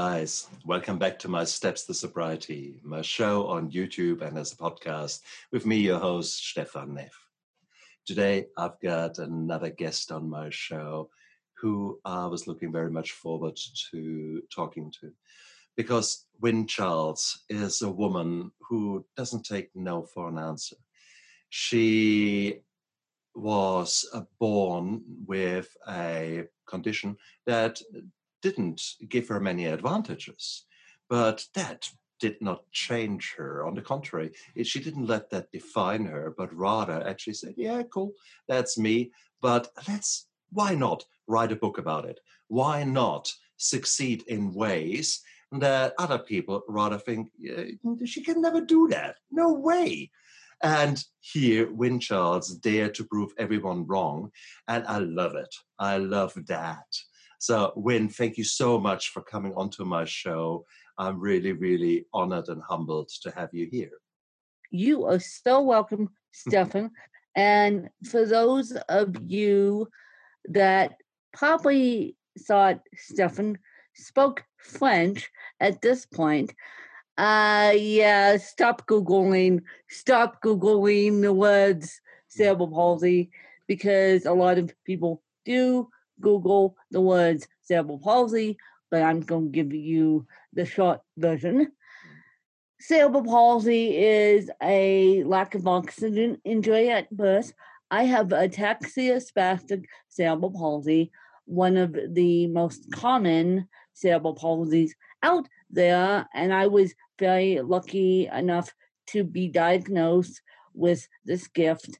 guys. Welcome back to my Steps to Sobriety, my show on YouTube and as a podcast with me, your host, Stefan Neff. Today, I've got another guest on my show who I was looking very much forward to talking to because Wynne Charles is a woman who doesn't take no for an answer. She was born with a condition that didn't give her many advantages, but that did not change her. On the contrary, it, she didn't let that define her, but rather actually said, "Yeah, cool, that's me." But let's why not write a book about it? Why not succeed in ways that other people rather think she can never do that? No way. And here, Wynne Charles dared to prove everyone wrong, and I love it. I love that. So, Wynne, thank you so much for coming onto my show. I'm really, really honored and humbled to have you here. You are so welcome, Stefan. and for those of you that probably thought Stefan spoke French at this point, uh, yeah, stop Googling, stop Googling the words cerebral palsy because a lot of people do Google the words cerebral palsy, but I'm going to give you the short version. Cerebral palsy is a lack of oxygen injury at birth. I have ataxia spastic cerebral palsy, one of the most common cerebral palsies out there, and I was very lucky enough to be diagnosed with this gift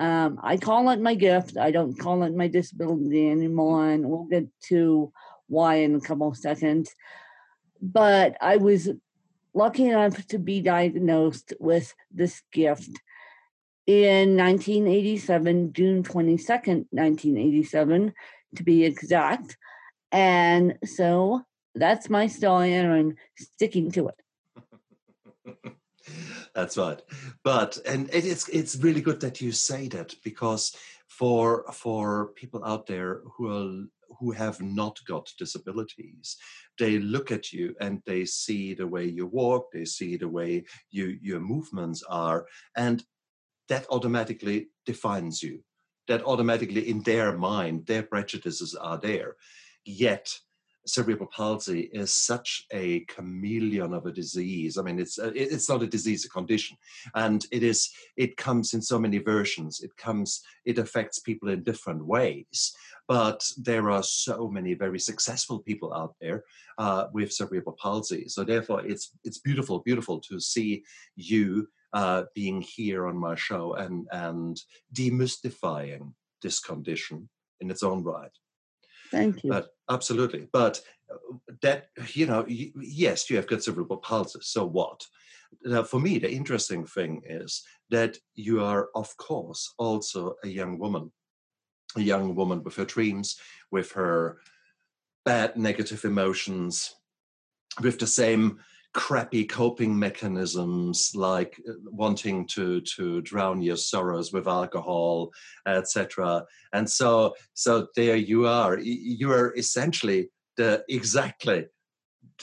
um, I call it my gift. I don't call it my disability anymore, and we'll get to why in a couple seconds. But I was lucky enough to be diagnosed with this gift in 1987, June 22nd, 1987, to be exact. And so that's my story, and I'm sticking to it. That's right. But and it, it's it's really good that you say that because for for people out there who are who have not got disabilities, they look at you and they see the way you walk, they see the way you your movements are, and that automatically defines you. That automatically in their mind, their prejudices are there. Yet cerebral palsy is such a chameleon of a disease. I mean, it's a, uh, it's not a disease, a condition, and it is. It comes in so many versions. It comes. It affects people in different ways. But there are so many very successful people out there uh, with cerebral palsy. So therefore, it's it's beautiful, beautiful to see you uh, being here on my show and and demystifying this condition in its own right. Thank you. But absolutely. But uh, that, you know, yes, you have got cerebral palsy. So what? Now, for me, the interesting thing is that you are, of course, also a young woman, a young woman with her dreams, with her bad negative emotions, with the same crappy coping mechanisms like uh, wanting to to drown your sorrows with alcohol etc and so so there you are. You are essentially the exactly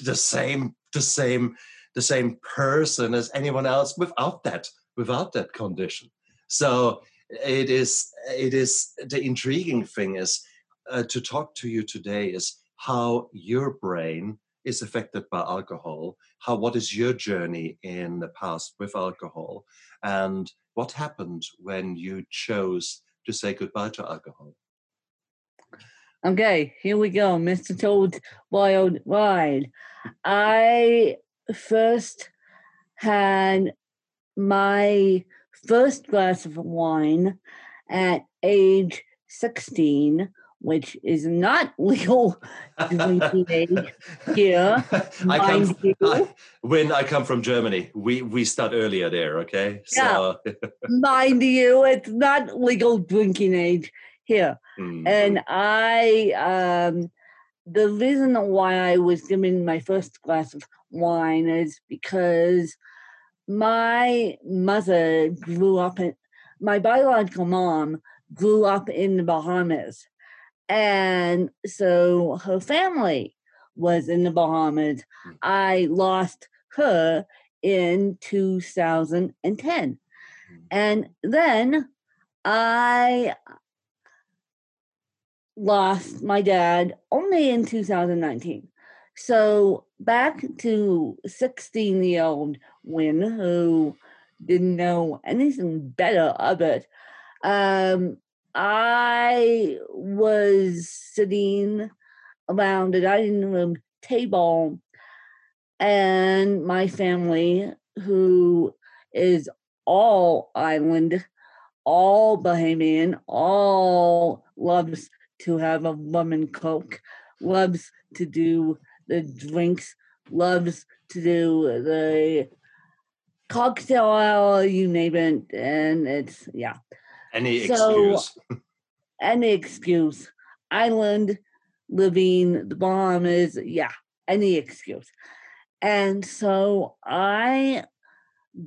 the same the same the same person as anyone else without that without that condition. So it is it is the intriguing thing is uh, to talk to you today is how your brain is affected by alcohol how what is your journey in the past with alcohol and what happened when you chose to say goodbye to alcohol? Okay here we go mr toad wild ride i first had my first glass of wine at age 16 which is not legal drinking here. I come, I, when I come from Germany, we we start earlier there. Okay, yeah. so mind you, it's not legal drinking age here, mm-hmm. and I um, the reason why I was given my first glass of wine is because my mother grew up in my biological mom grew up in the Bahamas and so her family was in the Bahamas. Mm. I lost her in 2010. Mm. And then I lost my dad only in 2019. So back to 16 year old Win, who didn't know anything better of it. Um, I was sitting around the dining room table, and my family, who is all island, all Bahamian, all loves to have a rum and coke, loves to do the drinks, loves to do the cocktail hour, you name it, and it's yeah. Any So- excuse? Any excuse. Island, living, the Bahamas, yeah, any excuse. And so I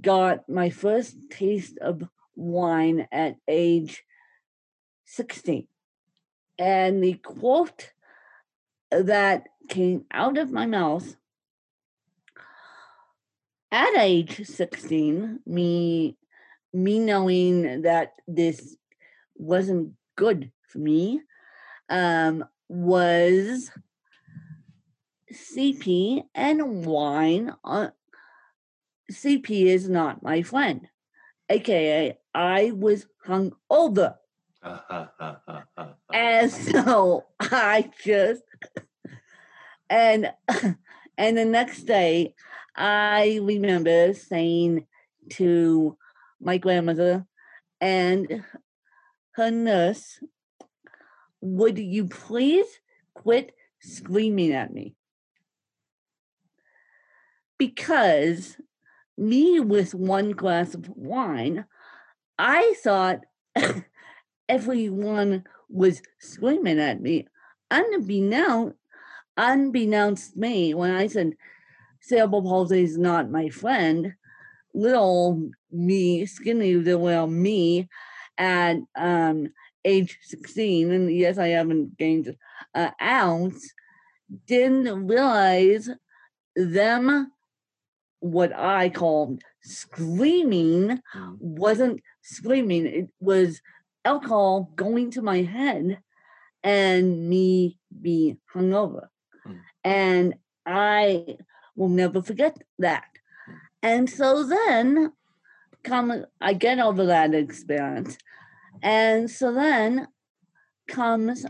got my first taste of wine at age 16. And the quote that came out of my mouth at age 16, me me knowing that this wasn't good for me, um, was CP and wine. Uh, CP is not my friend, aka I was hung over. And so I just and and the next day I remember saying to my grandmother and her nurse, would you please quit screaming at me? Because me with one glass of wine, I thought everyone was screaming at me. Unbeknownst, unbeknownst me, when I said cerebral palsy is not my friend, little me, skinny little me, at um, age 16, and yes, I haven't gained an ounce, didn't realize them, what I called screaming, Mm. wasn't screaming. It was alcohol going to my head and me being hungover. Mm. And I will never forget that. And so then come I get over that experience. And so then comes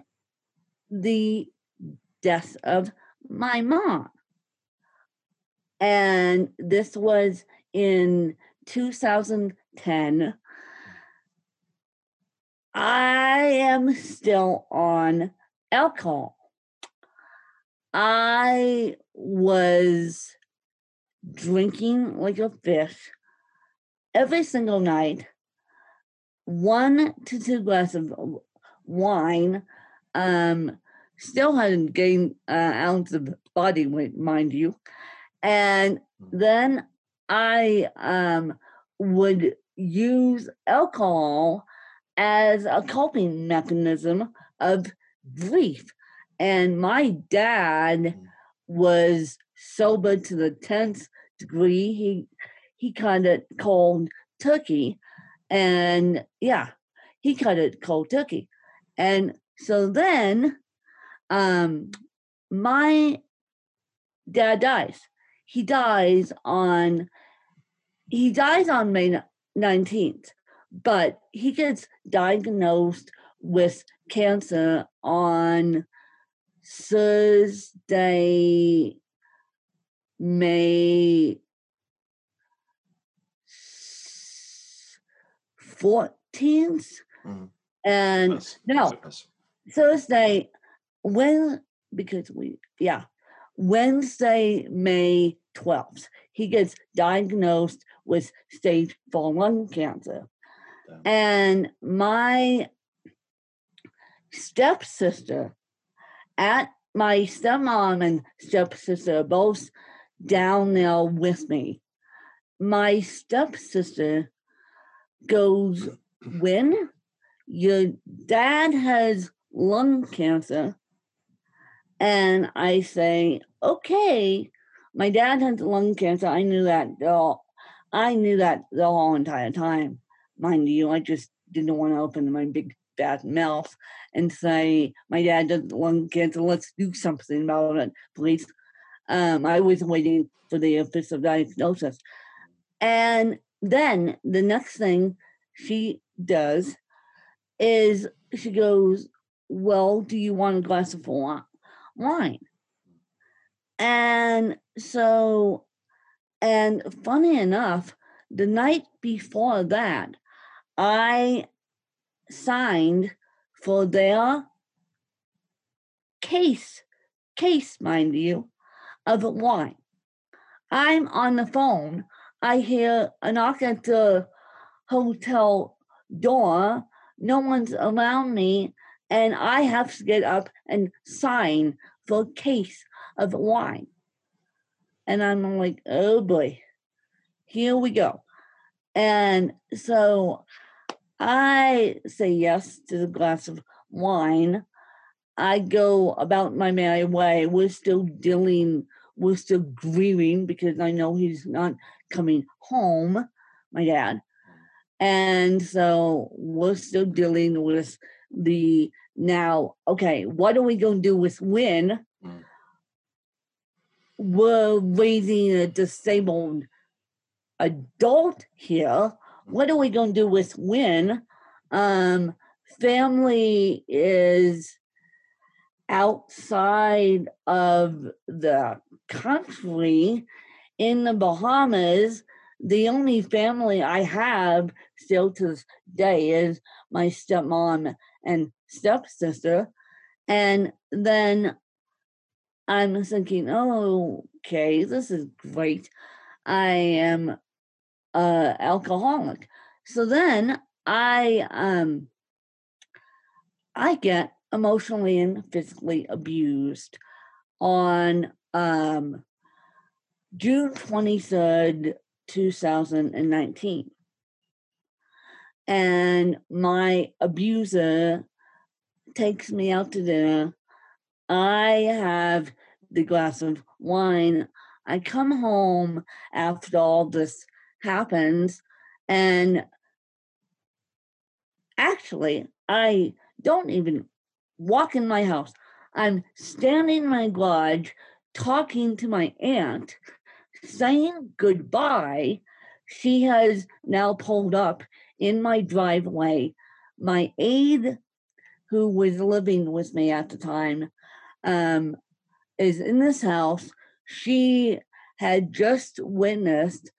the death of my mom. And this was in 2010. I am still on alcohol. I was drinking like a fish every single night, one to two glasses of wine. Um, still hadn't gained an ounce of body weight, mind you. And then I um, would use alcohol as a coping mechanism of grief. And my dad Mm. was sober to the 10th degree. He he kind of cold turkey. And yeah, he cut it cold turkey. And so then um my dad dies. He dies on he dies on May 19th, but he gets diagnosed with cancer on Thursday, May 14th. Mhm. And Yes, no, yes. Thursday, when because we yeah, Wednesday, May 12th, he gets diagnosed with stage four lung cancer. Damn. And my stepsister at my stepmom and stepsister both down there with me. My stepsister goes, When your dad has lung cancer And I say, okay, my dad has lung cancer. I knew that all. I knew that the whole entire time. Mind you, I just didn't want to open my big bad mouth and say, my dad has lung cancer. Let's do something about it, please. Um, I was waiting for the official diagnosis. And then the next thing she does is she goes, Well, do you want a glass of wine? And so, and funny enough, the night before that, I signed for their case, case, mind you, of wine. I'm on the phone. I hear a knock at the hotel door. No one's around me, and I have to get up and sign for a case of wine. And I'm like, oh boy, here we go. And so I say yes to the glass of wine. I go about my merry way. We're still dealing, we're still grieving because I know he's not coming home, my dad. And so we're still dealing with the now, okay, what are we going to do with Win? Mm. We're raising a disabled adult here what are we going to do with Win? Um, family is outside of the country in the Bahamas. The only family I have still to this day is my stepmom and stepsister. And then I'm thinking, oh, okay, this is great. I am uh, alcoholic. So then I um I get emotionally and physically abused on um June 23rd, 2019. And my abuser takes me out to dinner. I have the glass of wine. I come home after all this happens. And actually, I don't even walk in my house. I'm standing in my garage talking to my aunt, saying goodbye. She has now pulled up in my driveway. My aide, who was living with me at the time, um, is in this house. She had just witnessed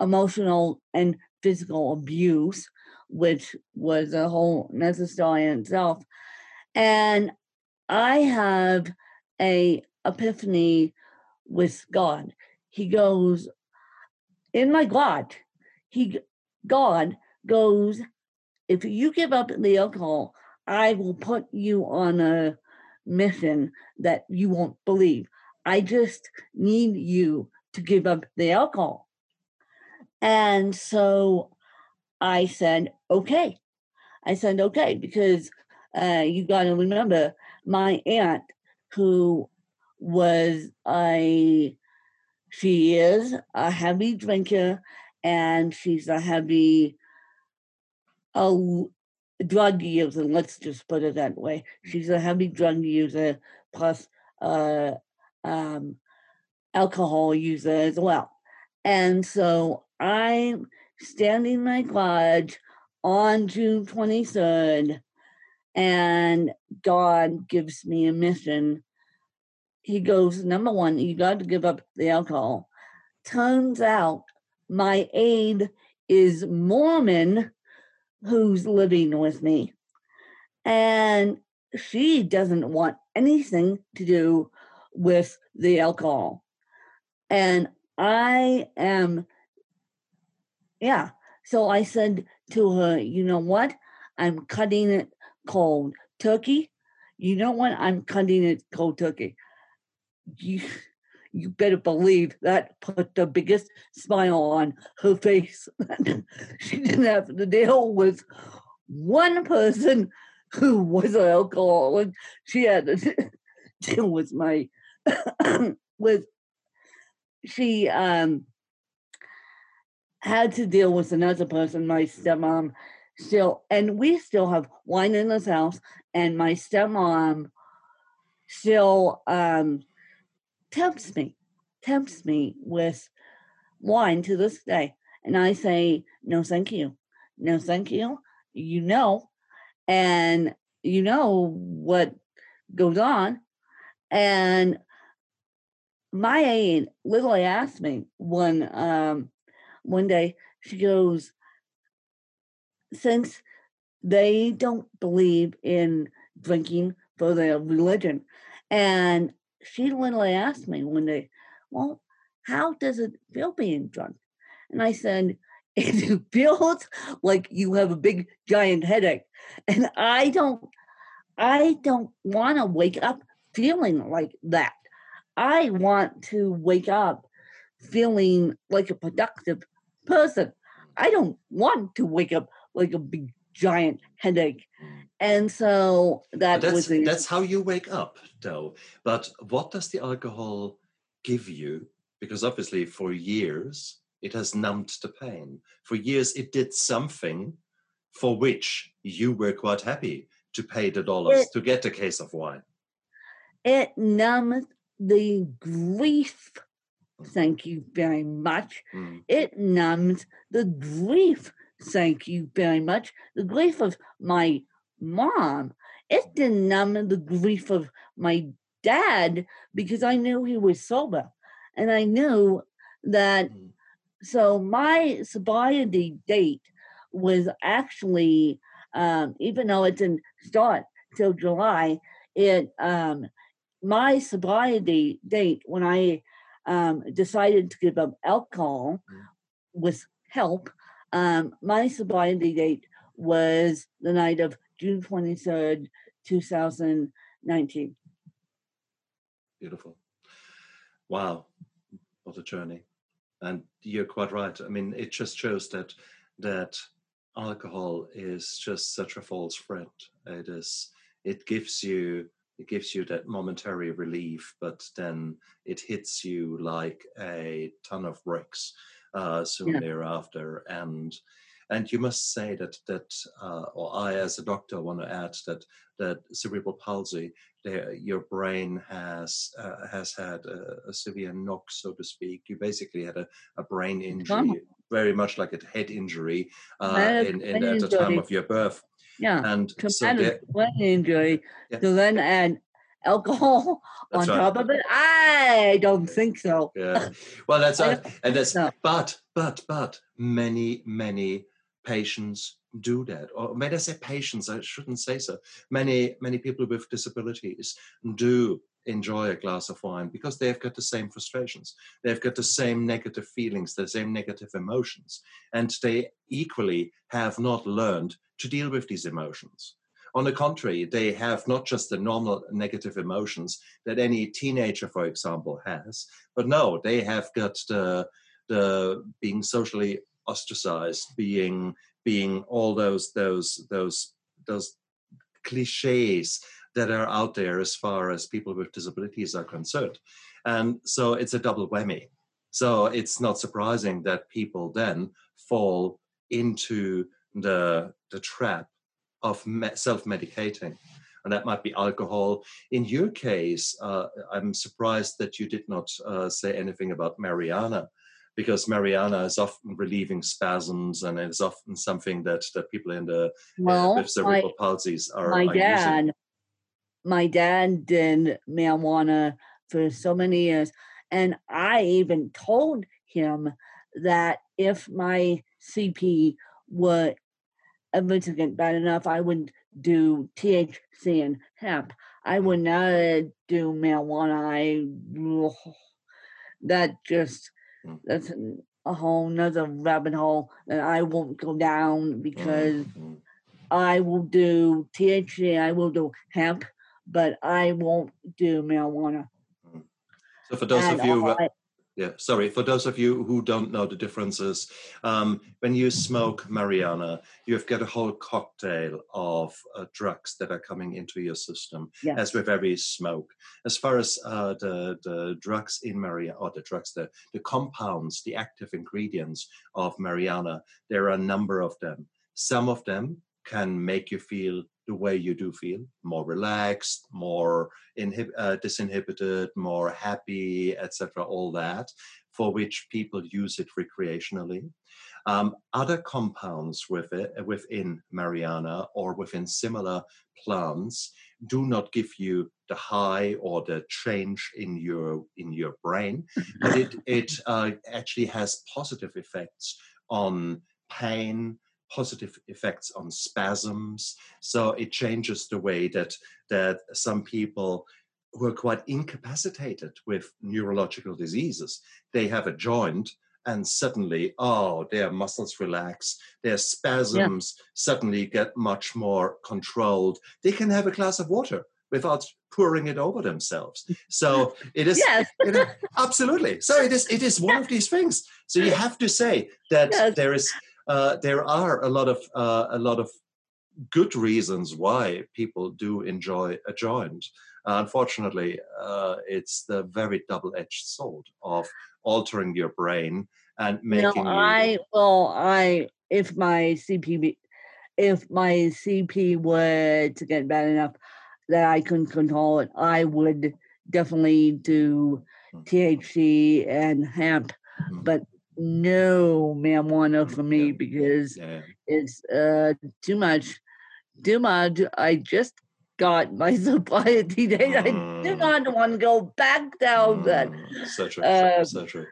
emotional and physical abuse, which was a whole necessary in itself. And I have a epiphany with God. He goes, in my God, he God goes, if you give up the alcohol, I will put you on a mission that you won't believe. I just need you to give up the alcohol. And so I said, okay. I said, okay, because uh, you got to remember my aunt, who was a, she is a heavy drinker and she's a heavy a drug user. Let's just put it that way. She's a heavy drug user plus uh, um, alcohol user as well. And so I'm standing my garage on June 23rd, and God gives me a mission. He goes, number one, you got to give up the alcohol. Turns out my aide is Mormon who's living with me. And she doesn't want anything to do with the alcohol. And I am yeah. So I said to her, you know what? I'm cutting it cold turkey. You know what? I'm cutting it cold turkey. You, you better believe that put the biggest smile on her face. she didn't have to deal with one person who was an alcoholic. She had to deal with my with she um had to deal with another person, my stepmom still and we still have wine in this house and my stepmom still um tempts me, tempts me with wine to this day. And I say, no, thank you. No, thank you. You know, and you know what goes on. And my aide literally asked me one um one day, she goes, since they don't believe in drinking for their religion. And she literally asked me one day, Well, how does it feel being drunk? And I said, It feels like you have a big giant headache. And I don't I don't want to wake up feeling like that. I want to wake up feeling like a productive person. I don't want to wake up like a big giant headache. And so that that's, was the, that's how you wake up, though. But what does the alcohol give you? Because obviously, for years, it has numbed the pain. For years, it did something for which you were quite happy to pay the dollars It- to get a case of wine. it numbs the grief. Thank you very much. Mm. It numbs the grief. Thank you very much. The grief of my mom. It didn't numb the grief of my dad because I knew he was sober. And I knew that Mm. so my sobriety date was actually um, even though it didn't start till July, it um, my sobriety date when I um, decided to give up alcohol Mm. with help. Um, my sobriety date was the night of June twenty third, two thousand nineteen. Beautiful. Wow, what a journey. And you're quite right. I mean, it just shows that that alcohol is just such a false friend. It is it gives you it gives you that momentary relief, but then it hits you like a ton of bricks uh, soon Yeah. thereafter. And and you must say that that uh, or I as a doctor want to add that that cerebral palsy there, your brain has uh, has had a, a severe knock, so to speak. You basically had a, a brain injury, very much like a head injury uh, in, in, at the time of your birth. Yeah, And so there, brain injury. Yeah. To then add alcohol on right. top of it, I don't think so. yeah. Well, that's right. And that's so. but but but many many patients do that. Or may I say patients? I shouldn't say so. Many many people with disabilities do enjoy a glass of wine because they've got the same frustrations. They've got the same negative feelings, the same negative emotions, and they equally have not learned to deal with these emotions. On the contrary, they have not just the normal negative emotions that any teenager, for example, has, but no, they have got the the being socially ostracized, being being all those those those those cliches that are out there as far as people with disabilities are concerned. And so it's a double whammy. So it's not surprising that people then fall into the the trap of self-medicating and that might be alcohol. In your case, uh, I'm surprised that you did not uh, say anything about marijuana, because marijuana is often relieving spasms and it's often something that, that people in the uh, Well, with my, cerebral palsies are, my are using. dad, my dad did marijuana for so many years, and I even told him that if my CP were get bad enough, I would do THC and hemp. I would not do marijuana. I that just Mm. that's a whole nother rabbit hole that I won't go down because Mhm. I will do THC, I will do hemp, but I won't do marijuana. So for those And of you, who- I- yeah. Sorry, for those of you who don't know the differences, um, when you smoke marijuana, you've got a whole cocktail of uh, drugs that are coming into your system, Yeah. as with every smoke. As far as uh, the the drugs in marijuana, or the drugs, the the compounds, the active ingredients of marijuana, there are a number of them. Some of them can make you feel the way you do feel, more relaxed, more inhib- uh, disinhibited, more happy, etc. All that, for which people use it recreationally. Um, other compounds with it, within marijuana or within similar plants do not give you the high or the change in your in your brain, but it it uh, actually has positive effects on pain, positive effects on spasms. So it changes the way that that some people who are quite incapacitated with neurological diseases, they have a joint and suddenly, oh, their muscles relax, their spasms suddenly get much more controlled. They can have a glass of water without pouring it over themselves. So it is Yes. absolutely. So it is it is one of these things. So you have to say that Yes. there is uh, there are a lot of uh, a lot of good reasons why people do enjoy a joint. Uh, unfortunately, uh, it's the very double-edged sword of altering your brain and No, making you. I well, I if my CP if my CP were to get bad enough that I couldn't control it, I would definitely do Mm. THC and hemp, Mm. but no marijuana for me Yeah. because Yeah, it's uh too much, too much. I just got my sobriety date. I do Mm. not want to go back down that. Mm, so true, Uh, so true.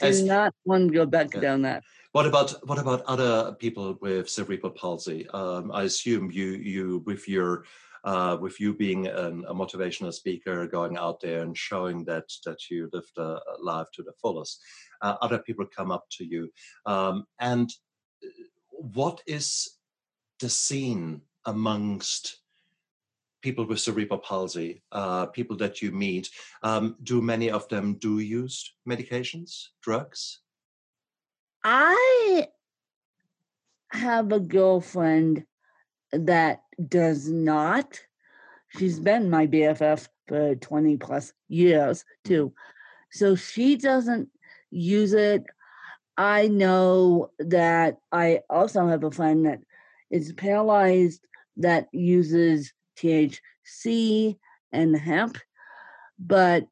Do As- not want to go back Yeah. down that. What about what about other people with cerebral palsy? Um, I assume you you with your uh, with you being an, a motivational speaker, going out there and showing that that you lived a life to the fullest. Uh, other people come up to you, um, and uh, what is the scene amongst people with cerebral palsy? Uh, people that you meet, um, do many of them do use medications, drugs? I have a girlfriend that does not. She's been my BFF for 20 plus years too. So she doesn't use it. I know that I also have a friend that is paralyzed that uses THC and hemp, but,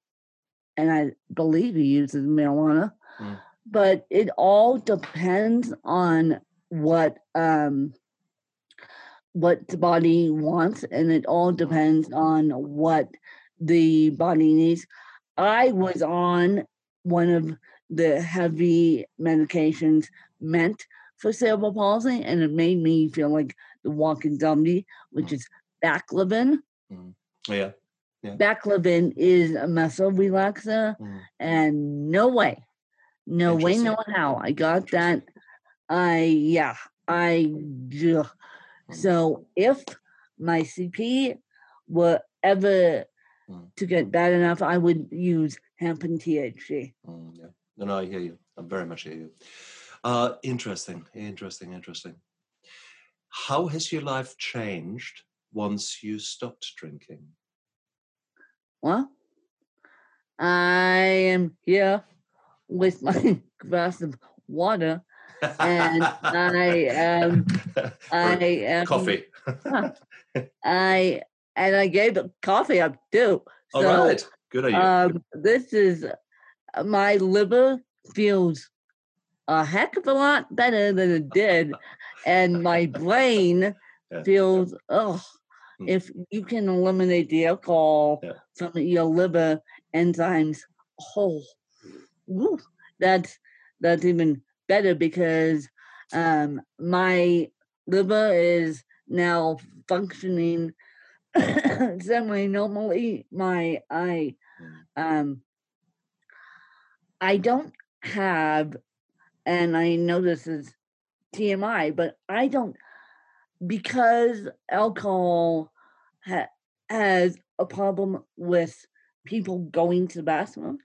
and I believe he uses marijuana Mm. but it all depends on what um what the body wants and it all depends on what the body needs i was on one of the heavy medications meant for cerebral palsy and it made me feel like the walking zombie which is baclofen Yeah. baclofen is a muscle relaxer Mm. and no way no way no how i got that i yeah i ugh. so if my cp were ever Mm. to get bad enough i would use hemp and thc Mm, yeah. No, no, I hear you. I very much hear you. Uh, interesting, interesting, interesting. How has your life changed once you stopped drinking? well i am here with my glass of water and I, um, i am coffee. i and i gave the coffee up too All so right. Good on you. Um, this is my liver feels a heck of a lot better than it did, and my brain feels oh. Hmm. If you can eliminate the alcohol Yeah. from your liver enzymes, oh, woo, that's that's even better because um, my liver is now functioning semi normally. My I Mm. um I don't have and I know this is TMI, but I don't because alcohol ha- has a problem with people going to the bathroom.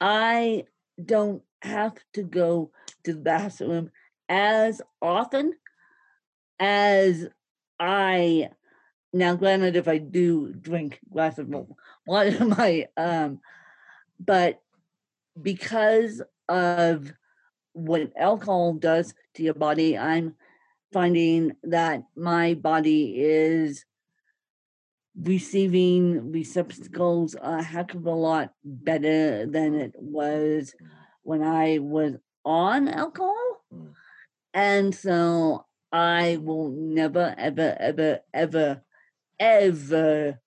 I don't have to go to the bathroom as often as I now granted if I do drink glass of water my um but because of what alcohol does to your body, I'm finding that my body is receiving receptacles a heck of a lot better than it was when I was on alcohol. Mm. And so I will never, ever, ever, ever, ever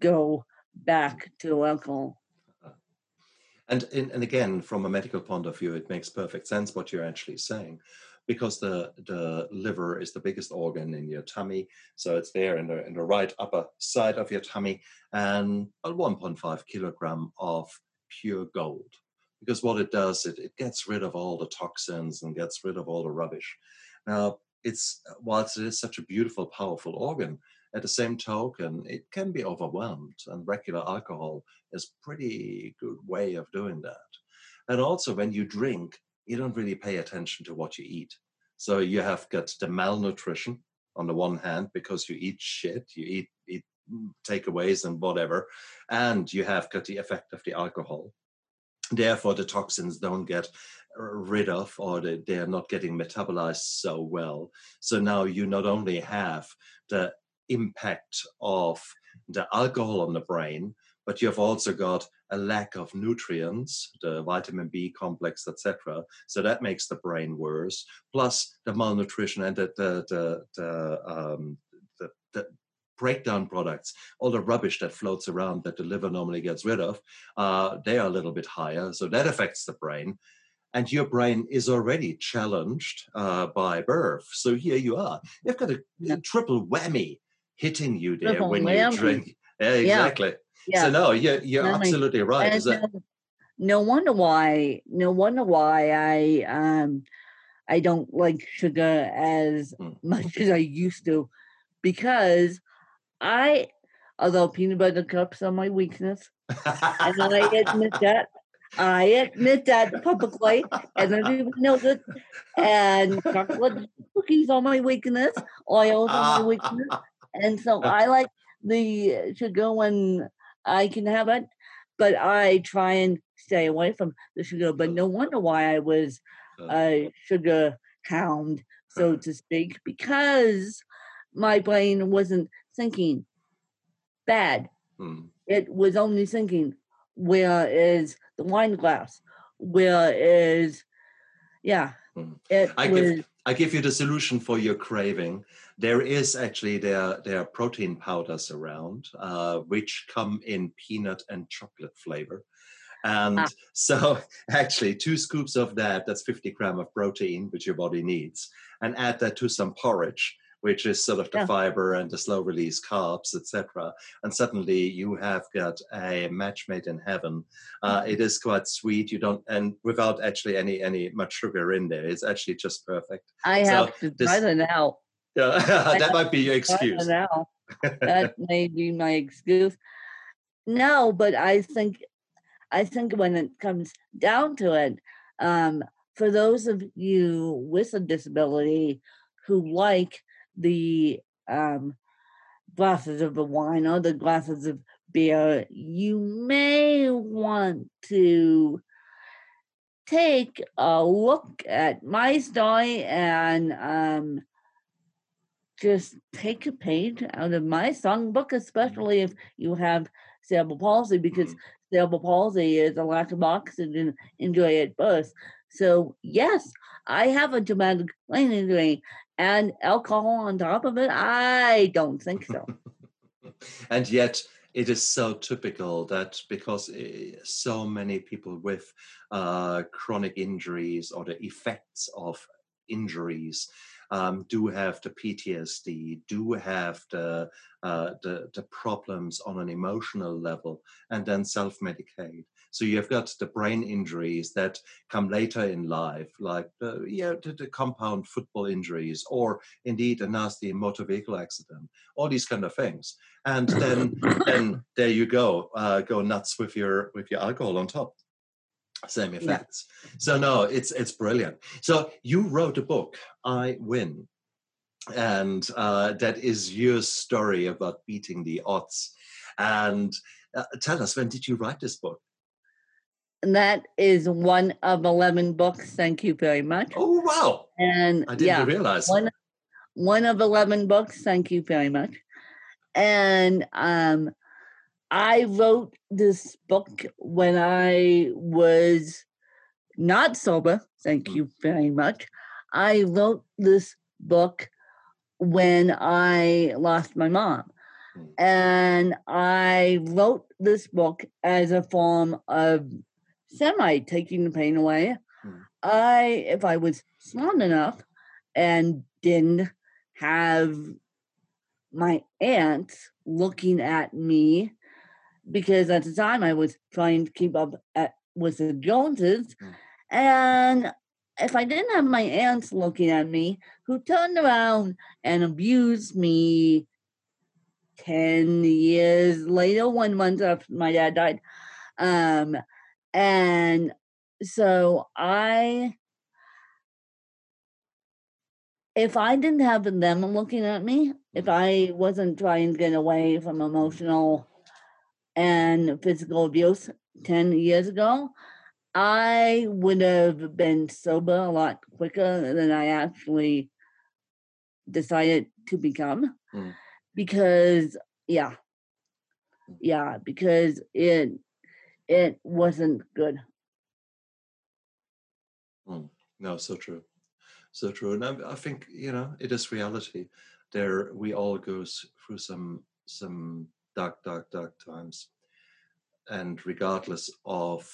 go back to alcohol. And, and again, from a medical point of view, it makes perfect sense what you're actually saying because the, the liver is the biggest organ in your tummy. So it's there in the, in the right upper side of your tummy and a 1.5 kilogram of pure gold. Because what it does, it, it gets rid of all the toxins and gets rid of all the rubbish. Now, it's whilst it is such a beautiful, powerful organ, at the same token, it can be overwhelmed, and regular alcohol is pretty good way of doing that. And also, when you drink, you don't really pay attention to what you eat. So you have got the malnutrition on the one hand because you eat shit, you eat eat takeaways and whatever, and you have got the effect of the alcohol. Therefore, the toxins don't get rid of or they, they are not getting metabolized so well. So now you not only have the impact of the alcohol on the brain, but you've also got a lack of nutrients, the vitamin B complex, etc. So that makes the brain worse. Plus the malnutrition and the the the, the, um, the, the breakdown products, all the rubbish that floats around that the liver normally gets rid of, uh, they are a little bit higher. So that affects the brain. And your brain is already challenged uh, by birth. So here you are. You've got a, a triple whammy hitting you there when you drink. Yeah, exactly. Yeah. So no, you're you're absolutely right. Is no, no wonder why. No wonder why I um I don't like sugar as mm. much as I used to, because I, although peanut butter cups are my weakness, and I admit that. I admit that publicly, and I don't even. And chocolate cookies are my weakness. Oils are my weakness, and so I like the sugar when I can have it, but I try and stay away from the sugar. But no wonder why I was a sugar hound, so to speak, because my brain wasn't thinking bad. Hmm. It was only thinking, where is the wine glass? Where is, yeah. Hmm. It I was, give I give you the solution for your craving. There is actually there there are protein powders around uh, which come in peanut and chocolate flavor. And ah. so, actually, two scoops of that, that's 50 gram of protein, which your body needs, and add that to some porridge, which is sort of the yeah. fiber and the slow release carbs, etc. And suddenly you have got a match made in heaven. Uh, mm-hmm. it is quite sweet. You don't, and without actually any any much sugar in there, it's actually just perfect. I so have to this, try that now. Yeah, that might be your excuse. Now that may be my excuse. No, but I think I think when it comes down to it, um, for those of you with a disability who like the um, glasses of the wine or the glasses of beer, you may want to take a look at my story and um, just take a page out of my songbook, especially if you have cerebral palsy, because mm-hmm. cerebral palsy is a lack of oxygen injury at birth. So, yes, I have a traumatic brain injury, and alcohol on top of it? I don't think so. and yet, it is so typical that because eh, so many people with uh, chronic injuries or the effects of injuries um, do have the PTSD, do have the, uh, the, the problems on an emotional level, and then self-medicate. So you've got the brain injuries that come later in life, like the, yeah, the, the compound football injuries, or indeed a nasty motor vehicle accident, all these kind of things. And then, then there you go, uh, go nuts with your with your alcohol on top. same effects. Yeah. So no, it's it's brilliant. So you wrote a book, I Win, and uh, that is your story about beating the odds. And uh, tell us, when did you write this book? That is one of 11 books. Thank you very much. Oh, wow. And I didn't yeah, realize. One, one of 11 books. Thank you very much. And um, I wrote this book when I was not sober. Thank you very much. I wrote this book when I lost my mom. Hmm. And I wrote this book as a form of semi taking the pain away. Hmm. I, if I was smart enough and didn't have my aunt looking at me, because at the time I was trying to keep up at, with the Joneses, hmm. and if I didn't have my aunt looking at me, who turned around and abused me 10 years later, one month after my dad died, um, and so I, if I didn't have them looking at me, if I wasn't trying to get away from emotional and physical abuse 10 years ago, I would have been sober a lot quicker than I actually decided to become. Mm. Because, yeah, mm. yeah, because it it wasn't good. Mm, no, so true, so true. And I, I, think you know it is reality. There, we all go through some some dark, dark, dark times, and regardless of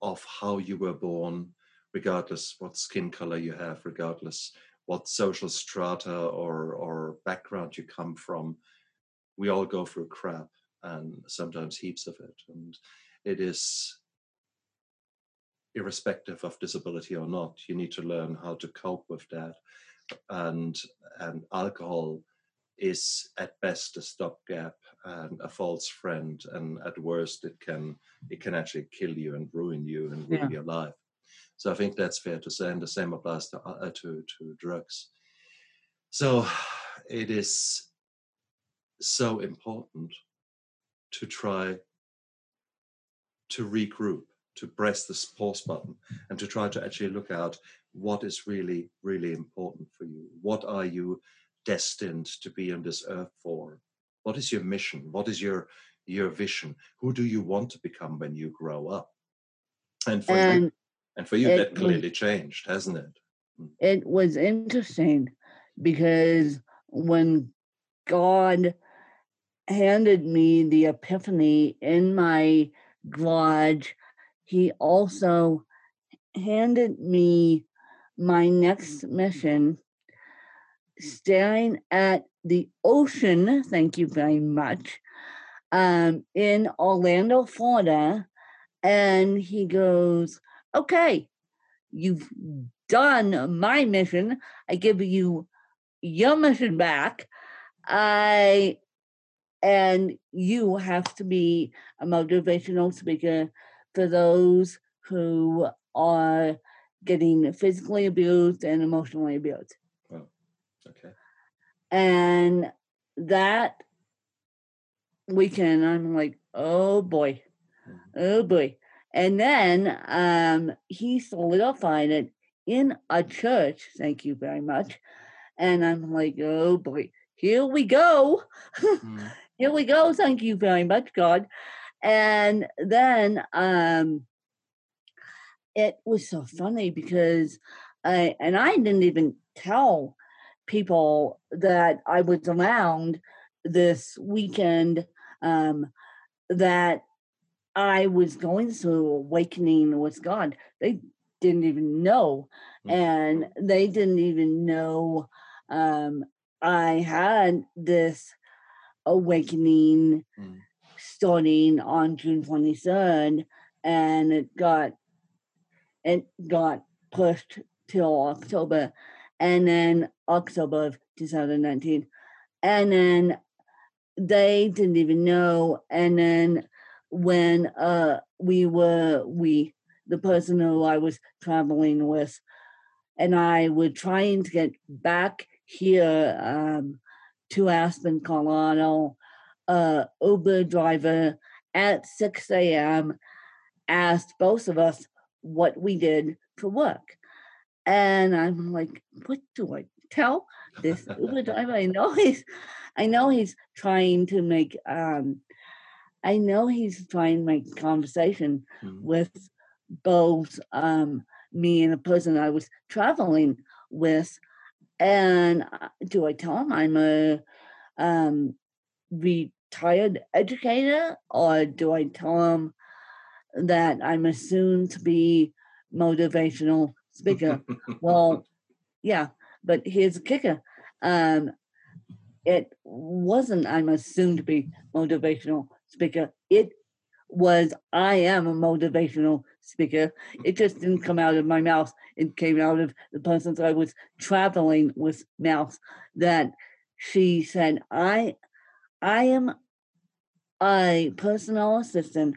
of how you were born, regardless what skin color you have, regardless what social strata or or background you come from, we all go through crap and sometimes heaps of it. And it is irrespective of disability or not, you need to learn how to cope with that. And and alcohol is at best a stopgap and a false friend, and at worst it can it can actually kill you and ruin you and ruin yeah. your life. So I think that's fair to say, and the same applies to uh, to, to drugs. So it is so important to try to regroup, to press the pause button, and to try to actually look out what is really, really important for you. What are you destined to be on this earth for? What is your mission? What is your your vision? Who do you want to become when you grow up? And for and you, and for you, that clearly was, changed, hasn't it? Hmm. It was interesting because when God handed me the epiphany in my lodge, he also handed me my next mission staring at the ocean, thank you very much, um, in Orlando, Florida. And he goes, Okay, you've done my mission. I give you your mission back. I and you have to be a motivational speaker for those who are getting physically abused and emotionally abused. Oh, okay. And that weekend, I'm like, oh boy, mm-hmm. oh boy. And then um, he solidified it in a church. Thank you very much. And I'm like, oh boy, here we go. Mm here we go. Thank you very much, God. And then um, it was so funny because I, and I didn't even tell people that I was around this weekend um, that I was going through awakening with God. They didn't even know, mm. and they didn't even know um, I had this awakening mm. starting on June 23rd and it got it got pushed till October and then October of 2019 and then they didn't even know and then when uh, we were we the person who I was traveling with, and I were trying to get back here um, to Aspen, Colorado. Uh, Uber driver at 6 a.m. asked both of us what we did for work. And I'm like, what do I tell this Uber driver? I know he's I know he's trying to make um I know he's trying to make conversation mm-hmm. with both um me and a person I was traveling with. And uh, do I tell them I'm a um retired educator or do I tell them that I'm a soon to be motivational speaker? well, yeah, but here's the kicker. Um, it wasn't I'm a soon to be motivational speaker. It was I am a motivational speaker. It just didn't come out of my mouth. It came out of the person I was traveling with mouth that she said, I I am a personal assistant.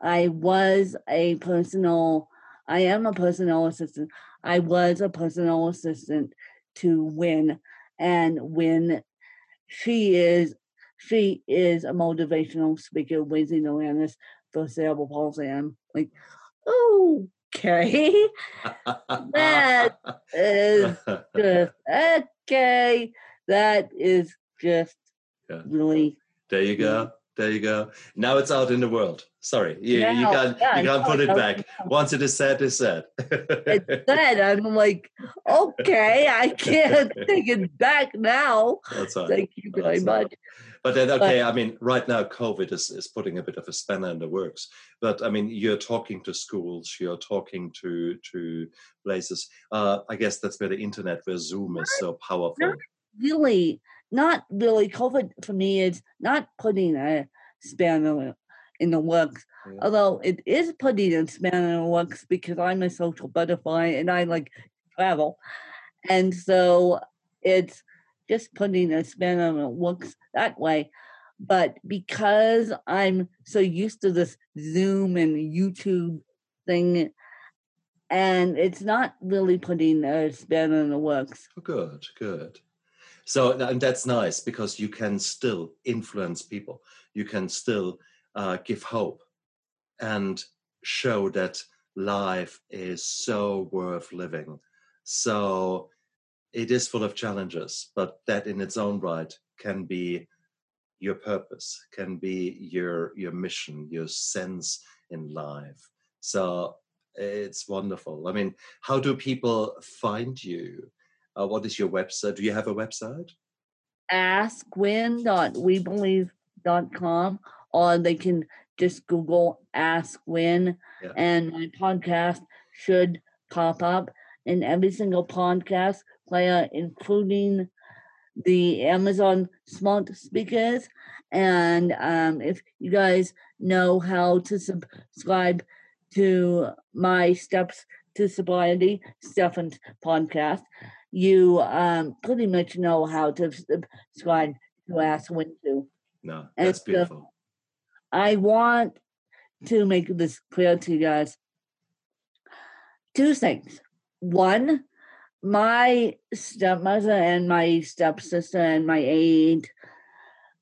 I was a personal I am a personal assistant. I was a personal assistant to win and when she is she is a motivational speaker raising awareness for cerebral palsy. I'm like, okay, that is just okay. That is just yeah. really. There you go. There you go. Now it's out in the world. Sorry, you, now, you can't yeah, you can't put it back. Once it is said, it's said. it's said. I'm like, okay, I can't take it back now. Thank you very much. But then, okay, but, I mean, right now COVID is, is putting a bit of a spanner in the works. But I mean, you're talking to schools, you're talking to to places. Uh, I guess that's where the internet, where Zoom is so powerful. Not really, not really. COVID for me is not putting a spanner in the works. Yeah. Although it is putting a spanner in the works because I'm a social butterfly and I like travel, and so it's just putting a spin on it works that way. But because I'm so used to this Zoom and YouTube thing, and it's not really putting a spin on the works. Oh, good, good. So, and that's nice because you can still influence people. You can still uh, give hope and show that life is so worth living. So it is full of challenges, but that in its own right can be your purpose, can be your your mission, your sense in life. So it's wonderful. I mean, how do people find you? Uh, what is your website? Do you have a website? AskWin.webelieve.com, or they can just Google Ask Win, yeah. and my podcast should pop up. In every single podcast, player, including the Amazon smart speakers. And um, if you guys know how to subscribe to my Steps to Sobriety, Stefan's podcast, you um, pretty much know how to subscribe to Ask Win To. No, that's and beautiful. I want to make this clear to you guys. Two things. One, my stepmother and my stepsister and my aunt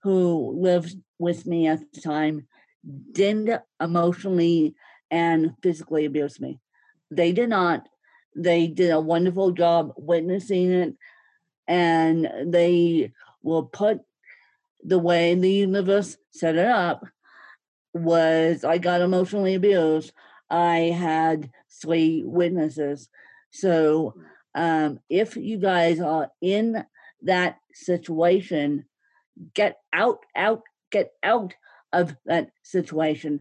who lived with me at the time didn't emotionally and physically abuse me. They did not. They did a wonderful job witnessing it, and they will put the way the universe set it up was I got emotionally abused. I had three witnesses. So um, if you guys are in that situation, get out, out, get out of that situation.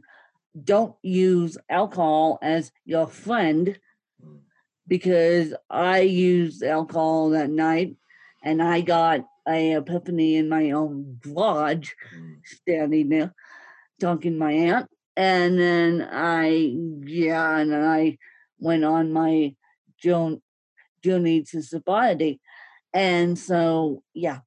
Don't use alcohol as your friend because I used alcohol that night and I got a epiphany in my own garage mm. standing there talking to my aunt. And then I, yeah, and then I went on my Joan journey to sobriety. And so, yeah.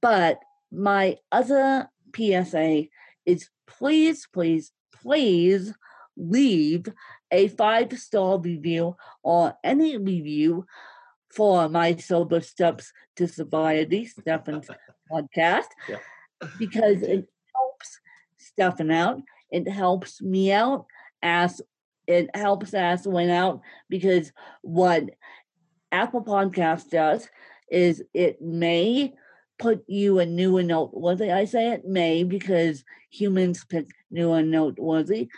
But my other PSA is please, please, please leave a five star review or any review for my Sober Steps to Sobriety, Stefan's podcast, Yeah. because it helps Stefan out. It helps me out as it helps Ask Win out because what Apple Podcast does is it may put you a new and noteworthy. I say it may because humans pick new and noteworthy,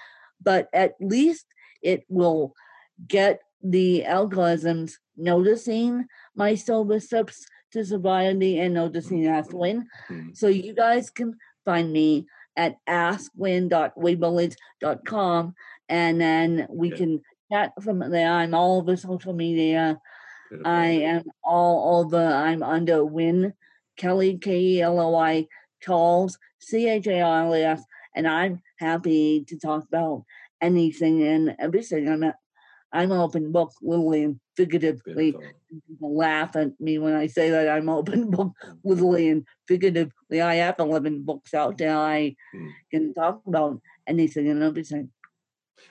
but at least it will get the algorithms noticing my sober steps to sobriety and noticing Ask Win. Mm. So you guys can find me at askwin.webelieve.com and then we Yeah. can chat from there. I'm all over social media. Beautiful. I am all over. I'm under Win Kelly K E L O I Charles C H A R L E S, and I'm happy to talk about anything and everything. I'm a, I'm an open book, literally and figuratively. Beautiful. People laugh at me when I say that I'm open book, literally and figuratively. I have 11 books out there. I Mm. can talk about anything and everything.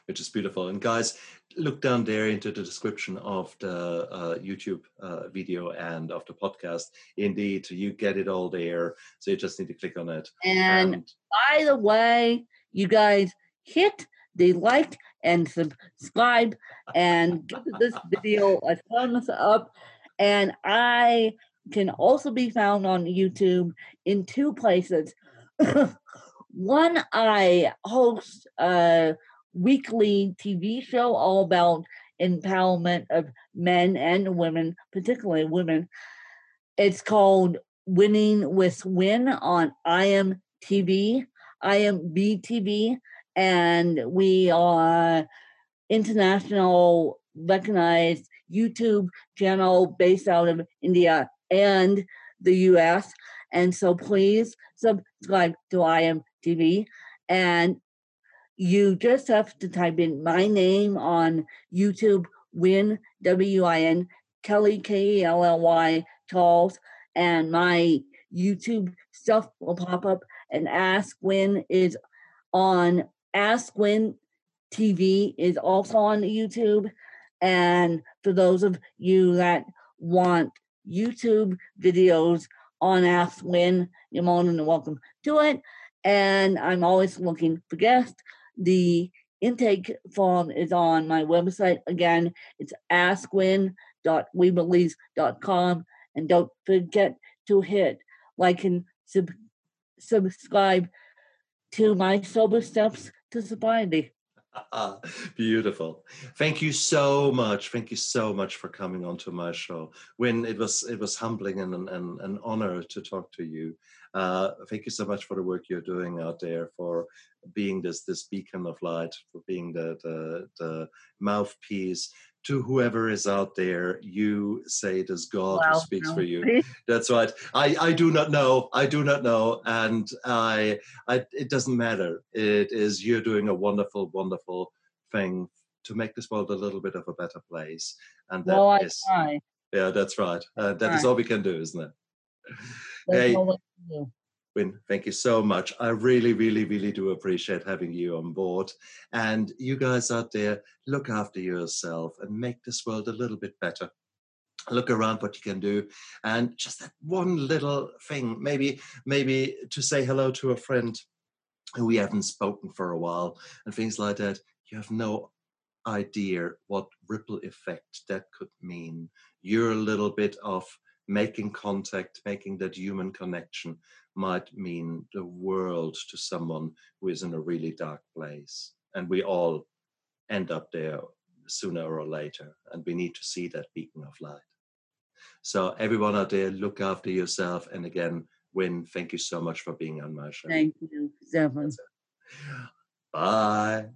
which is beautiful. And guys, look down there into the description of the uh, YouTube uh, video and of the podcast. Indeed, you get it all there. So you just need to click on it. And by the way, you guys hit the like and subscribe and give this video a thumbs up. And I can also be found on YouTube in two places. One, I host a weekly TV show all about empowerment of men and women, particularly women. It's called Winning with Win on IMTV, IMBTV, and we are international recognized YouTube channel based out of India and the US. And so please subscribe to IMTV. And you just have to type in my name on YouTube, Win, W I N, Kelly, K E L L Y, Charles, and my YouTube stuff will pop up. And Ask Win is on Ask Win TV is also on YouTube. And for those of you that want YouTube videos on Ask Win, you're more than welcome to it. And I'm always looking for guests. The intake form is on my website. Again, it's askwin.webelieve.com. And don't forget to hit like and sub- subscribe to my Sober Steps to Sobriety. Beautiful. Thank you so much. Thank you so much for coming onto my show. Win it was it was humbling and an, an honor to talk to you. Uh, thank you so much for the work you're doing out there, for being this this beacon of light, for being the the, the mouthpiece to whoever is out there. You say it is God who speaks no. for you. That's right. I, I do not know. I do not know. And I, I it doesn't matter. It is you're doing a wonderful, wonderful thing to make this world a little bit of a better place. And that is, Well, I try. yeah, that's right. Uh, that is all we can do, isn't it? Hey. all I can do. Win, thank you so much. I really, really, really do appreciate having you on board. And you guys out there, look after yourself and make this world a little bit better. Look around what you can do, and just that one little thing, maybe, maybe to say hello to a friend who we haven't spoken for a while, and things like that. You have no idea what ripple effect that could mean. You're a little bit of making contact, making that human connection might mean the world to someone who is in a really dark place. And we all end up there sooner or later, and we need to see that beacon of light. So, everyone out there, look after yourself. And again, Win, thank you so much for being on my show. Thank you, Stefan. Bye.